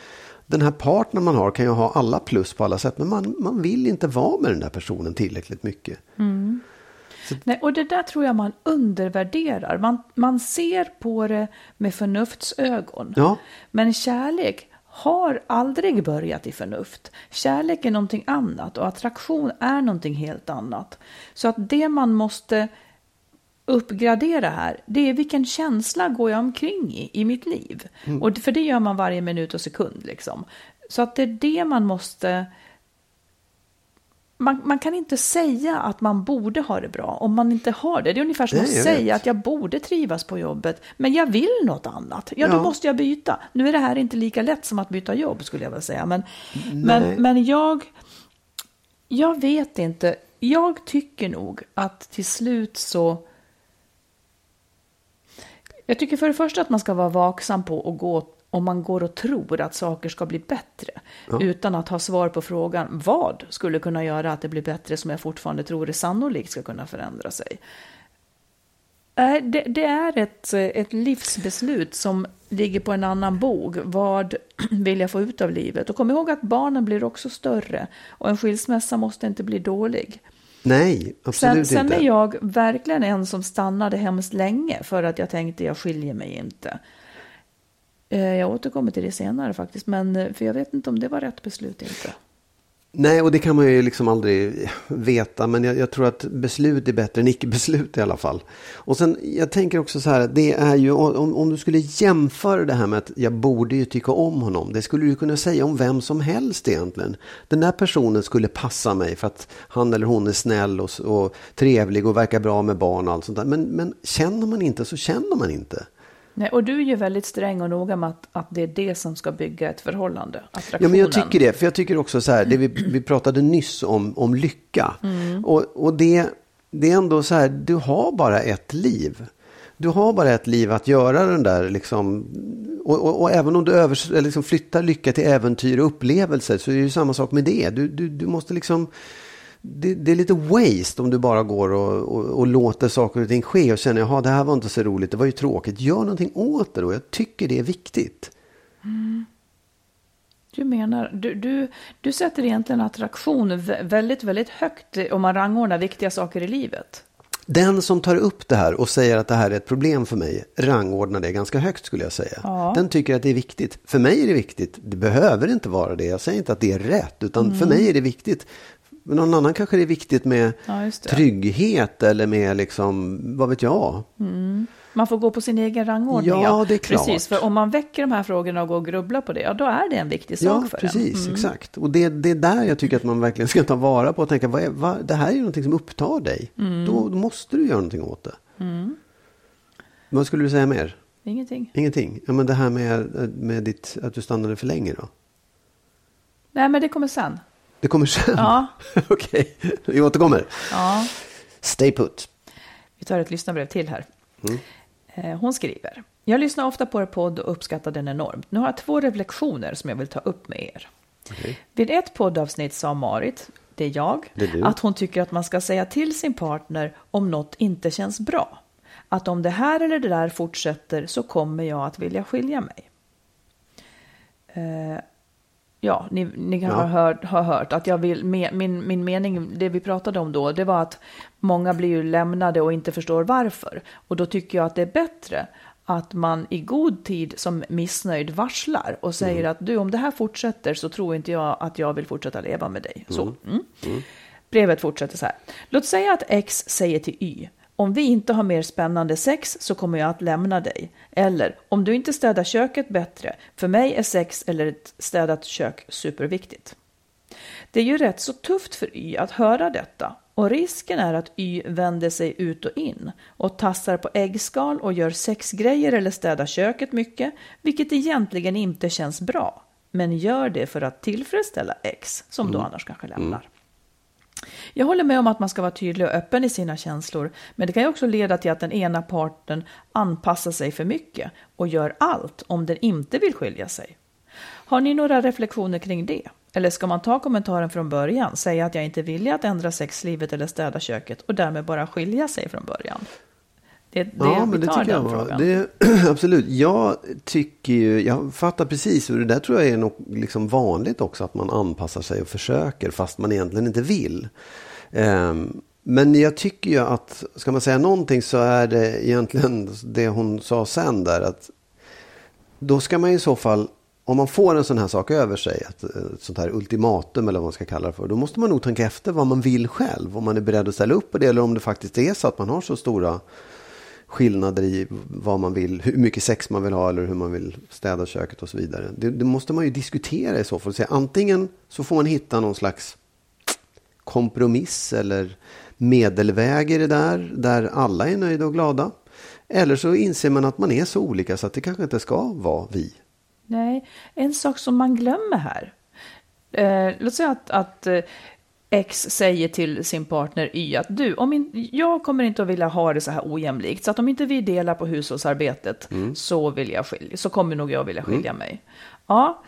den här partnern man har kan ju ha alla plus på alla sätt, men man, man vill inte vara med den där personen tillräckligt mycket. Mm. Nej, och det där tror jag man undervärderar. Man, man ser på det med förnuftsögon. Ja. Men kärlek har aldrig börjat i förnuft. Kärlek är någonting annat och attraktion är någonting helt annat. Så att det man måste uppgradera här, det är vilken känsla går jag omkring i, i mitt liv. Mm. Och för det gör man varje minut och sekund liksom. Så att det är det man måste man, man, kan inte säga att man borde ha det bra om man inte har det. Det är ungefär som Nej, att säga vet. att jag borde trivas på jobbet, men jag vill något annat. Ja, ja, då måste jag byta. Nu är det här inte lika lätt som att byta jobb, skulle jag vilja säga. Men, men, men jag, jag vet inte. Jag tycker nog att till slut så... Jag tycker för det första att man ska vara vaksam på att gå om man går och tror att saker ska bli bättre ja. utan att ha svar på frågan vad skulle kunna göra att det blir bättre som jag fortfarande tror är sannolikt ska kunna förändra sig. Det, det är ett, ett livsbeslut som ligger på en annan bog. Vad vill jag få ut av livet? Och kom ihåg att barnen blir också större och en skilsmässa måste inte bli dålig. Nej, absolut sen, sen inte. Sen är jag verkligen en som stannade hemskt länge för att jag tänkte jag skiljer mig inte. Eh, jag återkommer till det senare faktiskt, men eh, för jag vet inte om det var rätt beslut inte. Nej, och det kan man ju liksom aldrig veta, men jag, jag tror att beslut är bättre än icke-beslut i alla fall. Och sen, jag tänker också så här, det är ju, om, om du skulle jämföra det här med att jag borde ju tycka om honom, det skulle du kunna säga om vem som helst egentligen. Den där personen skulle passa mig för att han eller hon är snäll och, och trevlig och verkar bra med barn och allt sånt där. Men, men känner man inte så känner man inte. Nej, och du är ju väldigt sträng och noga med att, att det är det som ska bygga ett förhållande. Ja, men jag tycker det. För jag tycker också så här, det vi, vi pratade nyss om, om lycka. Mm. Och, och det, det är ändå så här, du har bara ett liv. du har bara ett liv att göra den där liksom. Och, och, och även om du eller liksom flyttar lycka till äventyr och upplevelser så är det ju samma sak med det. Du, du, du måste liksom det, det, är lite waste om du bara går och, och, och, låter saker och ting ske och känner att det här var inte så roligt, det var ju tråkigt. Gör någonting åt det då, jag tycker det är viktigt. Mm. Du menar, du, du, du sätter egentligen attraktion väldigt, väldigt högt om man rangordnar viktiga saker i livet. Den som tar upp det här och säger att det här är ett problem för mig rangordnar det ganska högt skulle jag säga. Ja. Den tycker att det är viktigt. För mig är det viktigt. Det behöver inte vara det. Jag säger inte att det är rätt. Utan mm. för mig är det viktigt. Men någon annan kanske det är viktigt med ja, trygghet eller med liksom, vad vet jag. Mm. Man får gå på sin egen rangordning. Ja, det är klart. Precis, för om man väcker de här frågorna och går och grubblar på det, ja då är det en viktig sak ja, för precis, en. Ja, precis, exakt. Och det, det är där jag tycker att man verkligen ska ta vara på och tänka, vad är, vad, det här är ju någonting som upptar dig. Mm. Då, då, måste du göra någonting åt det. Mm. Vad skulle du säga mer? Ingenting. Ingenting? Ja, men det här med, med ditt, att du stannade för länge då? Nej, men det kommer sen. Det kommer sen? Ja. Okej, okay. vi återkommer. Ja. Stay put. Vi tar ett lyssnarbrev till här. Mm. Eh, hon skriver. Jag lyssnar ofta på er podd och uppskattar den enormt. Nu har jag två reflektioner som jag vill ta upp med er. Okay. Vid ett poddavsnitt sa Marit, det är jag, det är att hon tycker att man ska säga till sin partner om något inte känns bra. Att om det här eller det där fortsätter så kommer jag att vilja skilja mig. Eh, ja, ni, ni kan ja. ha, hört, ha hört att jag vill, min, min mening, det vi pratade om då, det var att många blir ju lämnade och inte förstår varför. Och då tycker jag att det är bättre att man i god tid som missnöjd varslar och säger mm. att du, om det här fortsätter så tror inte jag att jag vill fortsätta leva med dig. Så. Mm. mm. Mm. Brevet fortsätter så här. Låt säga att X säger till Y, om vi inte har mer spännande sex så kommer jag att lämna dig. Eller, om du inte städar köket bättre, för mig är sex eller ett städat kök superviktigt. Det är ju rätt så tufft för Y att höra detta och risken är att Y vänder sig ut och in och tassar på äggskal och gör sexgrejer eller städar köket mycket, vilket egentligen inte känns bra, men gör det för att tillfredsställa X, som då mm. annars kanske lämnar. Mm. Jag håller med om att man ska vara tydlig och öppen i sina känslor, men det kan ju också leda till att den ena parten anpassar sig för mycket och gör allt om den inte vill skilja sig. Har ni några reflektioner kring det? Eller ska man ta kommentaren från början, säga att jag inte vill att ändra sexlivet eller städa köket och därmed bara skilja sig från början? Det, det, ja, men det tycker jag var, det, Absolut. Jag tycker ju, jag fattar precis, och det där tror jag är nog liksom vanligt också, att man anpassar sig och försöker fast man egentligen inte vill. Um, men jag tycker ju att, ska man säga någonting så är det egentligen det hon sa sen där, att då ska man i så fall om man får en sån här sak över sig, ett, ett sånt här ultimatum eller vad man ska kalla det för, då måste man nog tänka efter vad man vill själv. Om man är beredd att ställa upp på det eller om det faktiskt är så att man har så stora skillnader i vad man vill, hur mycket sex man vill ha eller hur man vill städa köket och så vidare. Det, det måste man ju diskutera i så fall. Så antingen så får man hitta någon slags kompromiss eller medelväg i det där, där alla är nöjda och glada. Eller så inser man att man är så olika så att det kanske inte ska vara vi. Nej, en sak som man glömmer här. Eh, låt säga att, att eh, X säger till sin partner Y att du, om in, jag kommer inte att vilja ha det så här ojämlikt, så att om inte vi delar på hushållsarbetet mm. så, vill jag skilja, så kommer nog jag vilja skilja mm. mig. Ja,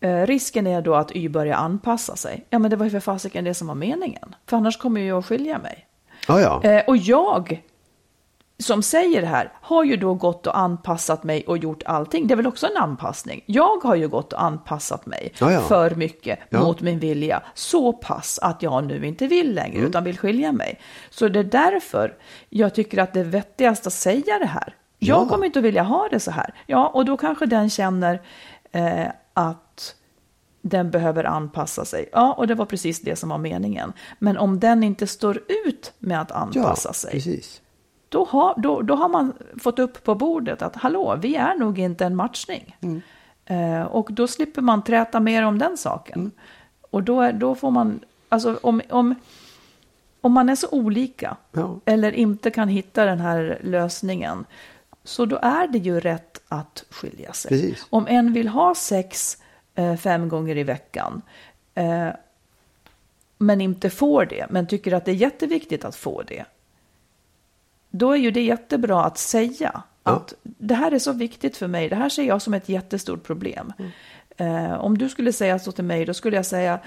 eh, risken är då att Y börjar anpassa sig. Ja, men det var ju för fasiken det som var meningen, för annars kommer jag att skilja mig. Oh ja. eh, och jag som säger det här har ju då gått och anpassat mig och gjort allting. Det är väl också en anpassning. Jag har ju gått och anpassat mig ja, ja. för mycket ja. mot min vilja. Så pass att jag nu inte vill längre mm. utan vill skilja mig. Så det är därför jag tycker att det är vettigast att säga det här. Jag kommer inte att vilja ha det så här. Ja, och då kanske den känner eh, att den behöver anpassa sig. Ja, och det var precis det som var meningen. Men om den inte står ut med att anpassa sig. Precis då har, då, då har man fått upp på bordet att hallå, vi är nog inte en matchning. Mm. Eh, och då slipper man träta mer om den saken. Mm. Och då, då får man, alltså om, om, om man är så olika ja. eller inte kan hitta den här lösningen, så då är det ju rätt att skilja sig. Precis. Om en vill ha sex eh, fem gånger i veckan, eh, men inte får det, men tycker att det är jätteviktigt att få det, då är ju det jättebra att säga Ja. att det här är så viktigt för mig, det här ser jag som ett jättestort problem. Eh, om du skulle säga så till mig, då skulle jag säga,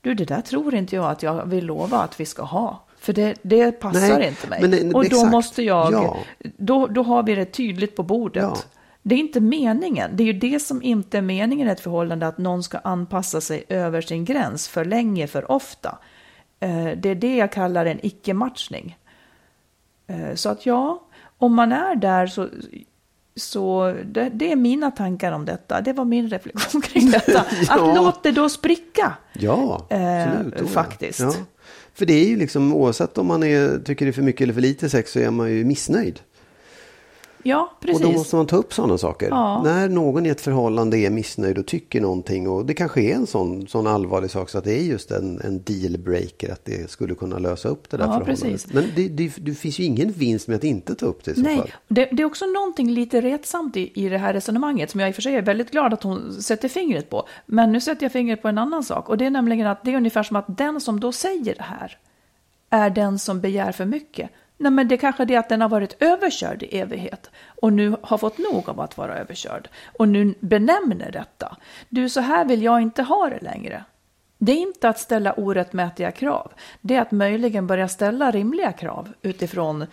du det där tror inte jag att jag vill lova att vi ska ha. För det, det passar Nej, inte mig. men och då exakt. måste jag, Ja. då, då har vi det tydligt på bordet. Ja. Det är inte meningen. Det är ju det som inte är meningen i ett förhållande, att någon ska anpassa sig över sin gräns för länge, för ofta. Eh, Det är det jag kallar en icke-matchning. Eh, Så att ja, om man är där så, så det, det är mina tankar om detta. Det var min reflektion kring detta. Ja. Att låt det då spricka. Ja, Eh, absolut. Ja. faktiskt. Ja. För det är ju liksom oavsett om man är, tycker det är för mycket eller för lite sex så är man ju missnöjd. Ja, precis. Och då måste man ta upp sådana saker. Ja. När någon i ett förhållande är missnöjd och tycker någonting och det kanske är en sån, sån allvarlig sak så att det är just en, en dealbreaker att det skulle kunna lösa upp det där Ja, förhållandet. precis. Men det, det, det finns ju ingen vinst med att inte ta upp det i så Nej, fall. det, det är också någonting lite retsamt i, i det här resonemanget som jag i och för sig är väldigt glad att hon sätter fingret på. Men nu sätter jag fingret på en annan sak och det är nämligen att det är ungefär som att den som då säger det här är den som begär för mycket. Nej, men det är kanske det att den har varit överkörd i evighet och nu har fått nog av att vara överkörd och nu benämner detta. Du, så här vill jag inte ha det längre. Det är inte att ställa orättmätiga krav. Det är att möjligen börja ställa rimliga krav utifrån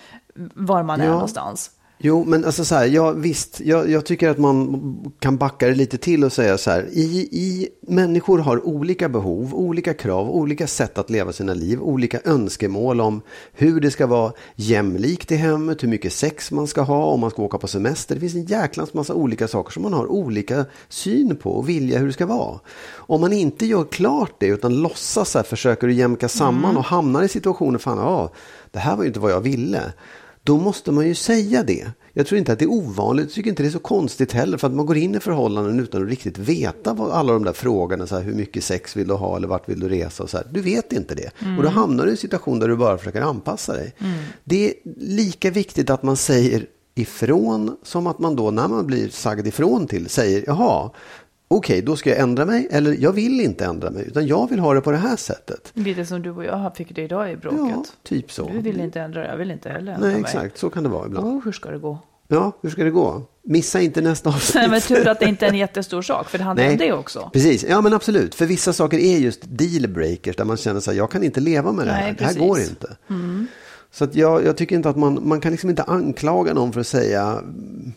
var man är Ja. någonstans. Jo, men alltså så här, ja, visst, jag, jag tycker att man kan backa det lite till och säga så här, i, i, människor har olika behov, olika krav, olika sätt att leva sina liv, olika önskemål om hur det ska vara jämlikt i hemmet, hur mycket sex man ska ha, om man ska åka på semester. Det finns en jäklans massa olika saker som man har olika syn på och vilja hur det ska vara. Om man inte gör klart det utan låtsas så här, försöker att jämka samman och hamnar i situationer, fan, ja, det här var ju inte vad jag ville. Då måste man ju säga det. Jag tror inte att det är ovanligt, jag tycker inte det är så konstigt heller för att man går in i förhållanden utan att riktigt veta vad alla de där frågorna, så här, hur mycket sex vill du ha eller vart vill du resa och så här. Du vet inte det. Och då hamnar du i en situation där du bara försöker anpassa dig. Det är lika viktigt att man säger ifrån som att man då när man blir sagd ifrån till säger jaha, okej då ska jag ändra mig eller jag vill inte ändra mig utan jag vill ha det på det här sättet. Lite som du och jag fick det idag i bråket. Ja, typ så. Du vill inte ändra det, jag vill inte heller ändra Nej, mig. exakt. Så kan det vara ibland. Oh, hur ska det gå? Ja, hur ska det gå? Missa inte nästa avsnitt. Nej, men tur att det inte är en jättestor sak, för det handlar om det också. Precis, ja men absolut. För vissa saker är just dealbreakers där man känner sig jag kan inte leva med det här. Nej, det här. Mm. går inte. Så att jag, jag tycker inte att man, man kan liksom inte anklaga någon för att säga mm,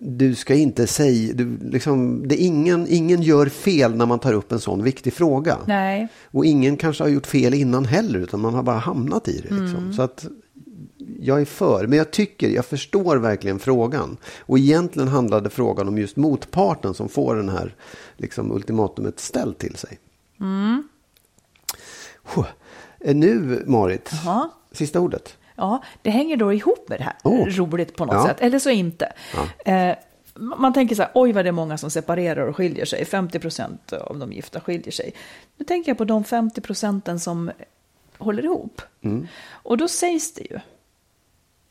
du ska inte säga, du, liksom, det ingen, ingen gör fel när man tar upp en sån viktig fråga. Nej, Och ingen kanske har gjort fel innan heller, utan man har bara hamnat i det. Liksom. Mm. Så att jag är för, men jag tycker, jag förstår verkligen frågan. Och egentligen handlade frågan om just motparten som får den här liksom, ultimatumet ställt till sig. Mm. Eh, Nu, Marit, Jaha. sista ordet. Ja, det hänger då ihop med det här. Oh. Roligt på något Ja. sätt, eller så inte. Eh, man tänker så här, oj vad det är många som separerar och skiljer sig. 50 procent av de gifta skiljer sig. Nu tänker jag på de 50 procenten som håller ihop. Och då sägs det ju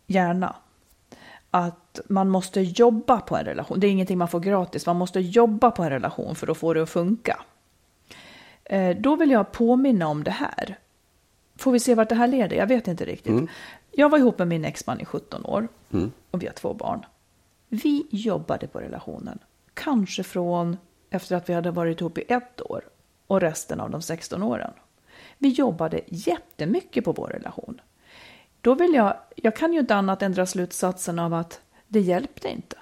gärna att man måste jobba på en relation. Det är ingenting man får gratis. Man måste jobba på en relation för att få det att funka. Eh, Då vill jag påminna om det här. Får vi se vart det här leder? Jag vet inte riktigt. Jag var ihop med min exman i 17 år och vi har två barn. Vi jobbade på relationen. Kanske från efter att vi hade varit ihop i ett år och resten av de 16 åren. Vi jobbade jättemycket på vår relation. Då vill jag, jag kan ju inte annat än dra slutsatsen av att det hjälpte inte.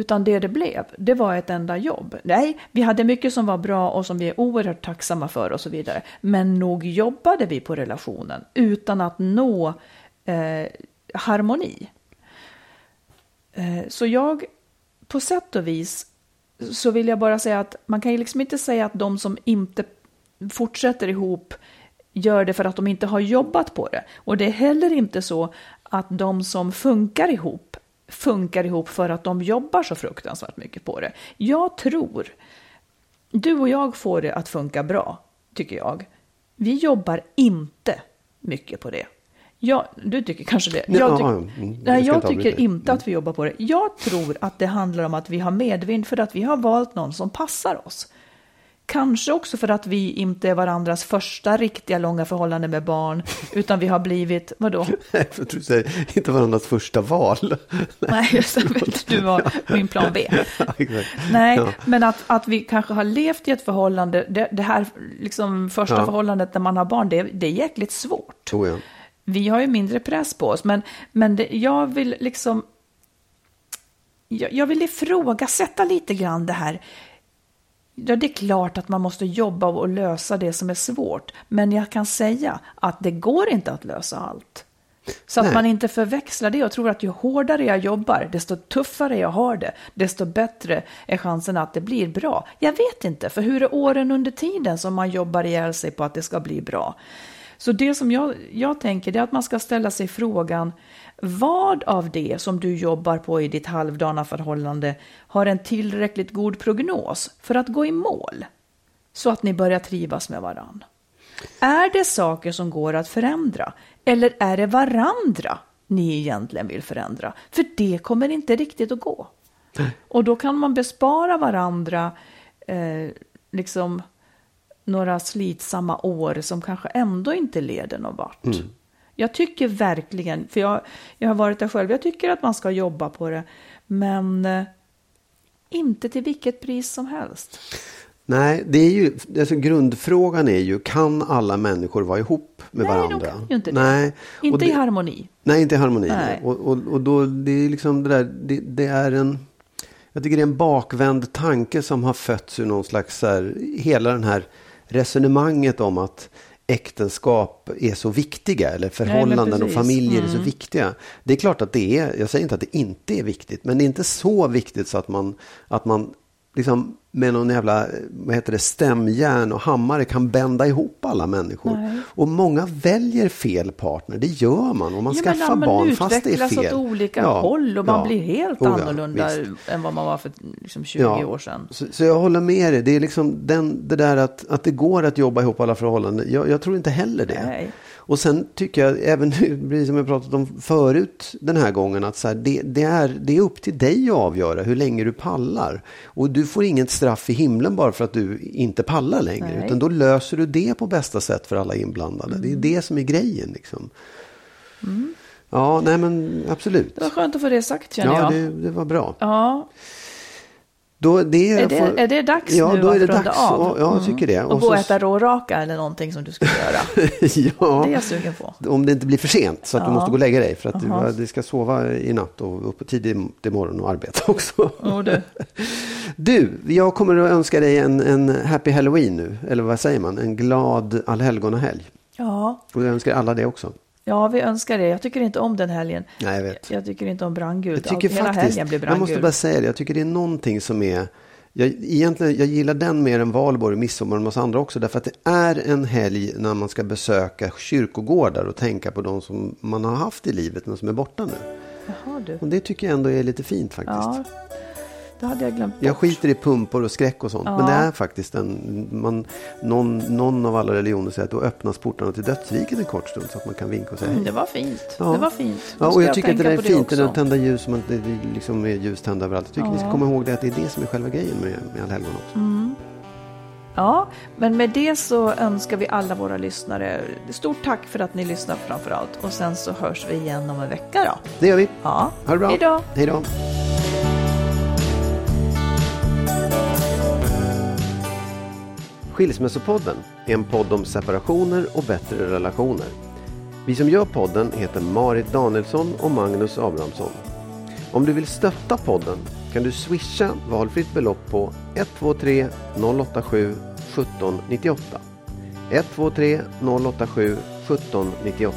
Utan det det blev, det var ett enda jobb. Nej, vi hade mycket som var bra och som vi är oerhört tacksamma för och så vidare. Men nog jobbade vi på relationen utan att nå eh, harmoni. Eh, så jag, på sätt och vis, så vill jag bara säga att man kan ju liksom inte säga att de som inte fortsätter ihop gör det för att de inte har jobbat på det. Och det är heller inte så att de som funkar ihop funkar ihop för att de jobbar så fruktansvärt mycket på det. Jag tror, du och jag får det att funka bra, tycker jag. Vi jobbar inte mycket på det. Jag, du tycker kanske det. Nej, Jag, ja, tyck, mm, nej, jag tycker inte att vi jobbar på det. Jag tror att det handlar om att vi har medvind för att vi har valt någon som passar oss. Kanske också för att vi inte är varandras första riktiga långa förhållande med barn, utan vi har blivit, vadå? För du säger inte varandras första val. Nej, just det, du var min plan B. Nej, men att, att vi kanske har levt i ett förhållande, det, det här liksom första ja. förhållandet när man har barn, det, det är jäkligt svårt. Oh ja. Vi har ju mindre press på oss, men, men det, jag vill liksom jag, jag vill ifrågasätta lite grann det här. Ja, det är klart att man måste jobba och lösa det som är svårt, men jag kan säga att det går inte att lösa allt. Så att Nej. man inte förväxlar det och tror att ju hårdare jag jobbar, desto tuffare jag har det, desto bättre är chansen att det blir bra. Jag vet inte, för hur är åren under tiden som man jobbar ihjäl sig på att det ska bli bra? Så det som jag, jag tänker är att man ska ställa sig frågan, vad av det som du jobbar på i ditt halvdana förhållande har en tillräckligt god prognos för att gå i mål? Så att ni börjar trivas med varann. Är det saker som går att förändra? Eller är det varandra ni egentligen vill förändra? För det kommer inte riktigt att gå. Och då kan man bespara varandra eh, liksom några slitsamma år som kanske ändå inte leder någon vart. Mm. Jag tycker verkligen, för jag, jag har varit där själv, jag tycker att man ska jobba på det, men eh, inte till vilket pris som helst. Nej, det är ju, alltså grundfrågan är ju, kan alla människor vara ihop med nej, varandra? Nej, de kan ju inte det. Nej. Inte det, i harmoni. Nej, inte i harmoni. Nej. Och, och, och då, det är liksom det där, det, det, är en, jag tycker det är en bakvänd tanke som har fötts ur någon slags, här, hela den här resonemanget om att äktenskap är så viktiga eller förhållanden Nej, och familjer mm. är så mm. viktiga. Det är klart att det är, jag säger inte att det inte är viktigt, men det är inte så viktigt så att man, att man liksom med någon jävla vad heter det, stämjärn och hammare kan bända ihop alla människor. Nej. Och många väljer fel partner, det gör man om man ja, skaffar men, barn fast det är fel. Man utvecklas åt olika ja, håll och man blir helt oh, annorlunda än vad man var för liksom, 20 år sedan. Så, så, jag håller med dig, det är liksom den, det där att, att det går att jobba ihop alla förhållanden. Jag, jag tror inte heller det. Nej. Och sen tycker jag, även precis som jag pratat om förut den här gången, att så här, det, det, är, det är upp till dig att avgöra hur länge du pallar. Och du får inget straff i himlen bara för att du inte pallar längre. Nej. Utan då löser du det på bästa sätt för alla inblandade. Mm. Det är mm. det som är grejen. Liksom. Mm. Ja, nej men absolut. Det var skönt att få det sagt känner ja, jag. Ja, det, det, var bra. Ja. Då, det är, det, får, är det dags ja, nu då att är det runda dags. av? Ja, jag tycker det. Och, och gå och äta råraka eller någonting som du skulle göra. ja, det är jag sugen på. Om det inte blir för sent så att ja. du måste gå och lägga dig. För att uh -huh. du, du, ska sova i natt och upp tidigt imorgon och arbeta också. Oh, du. du, jag kommer att önska dig en, en happy halloween nu. Eller vad säger man? En glad allhelgonahelg. Ja. Och jag önskar alla det också. Ja, vi önskar det. Jag tycker inte om den helgen. Nej, jag vet. Jag tycker inte om brandgud. Jag tycker Hela faktiskt, helgen blir brandgud. Jag måste bara säga det. Jag tycker det är någonting som är jag, egentligen, jag gillar den mer än valborg, midsommar och en massa andra också. Därför att det är en helg när man ska besöka kyrkogårdar och tänka på de som man har haft i livet men som är borta nu. Jaha, du. Och det tycker jag ändå är lite fint faktiskt. Ja, det hade jag glömt bort. Jag skiter i pumpor och skräck och sånt. Ja. Men det är faktiskt en, man, någon, någon av alla religioner säger att då öppnas portarna till dödsriket en kort stund så att man kan vinka och säga mm. Det var fint. Ja. Det var fint. Ja, och jag, jag tycker att det är fint att tända ljus som det liksom är ljus tända överallt. Jag tycker ja. ni ska komma ihåg det att det är det som är själva grejen med, med allhelgona också. Mm. Ja, men med det så önskar vi alla våra lyssnare stort tack för att ni lyssnar framför allt. Och sen så hörs vi igen om en vecka då. Det gör vi. Ja. Ha det bra. Hej då. Hej då. Skilsmässopodden är en podd om separationer och bättre relationer. Vi som gör podden heter Marit Danielsson och Magnus Abrahamsson. Om du vill stötta podden kan du swisha valfritt belopp på 123 087 1798. 123 087 1798.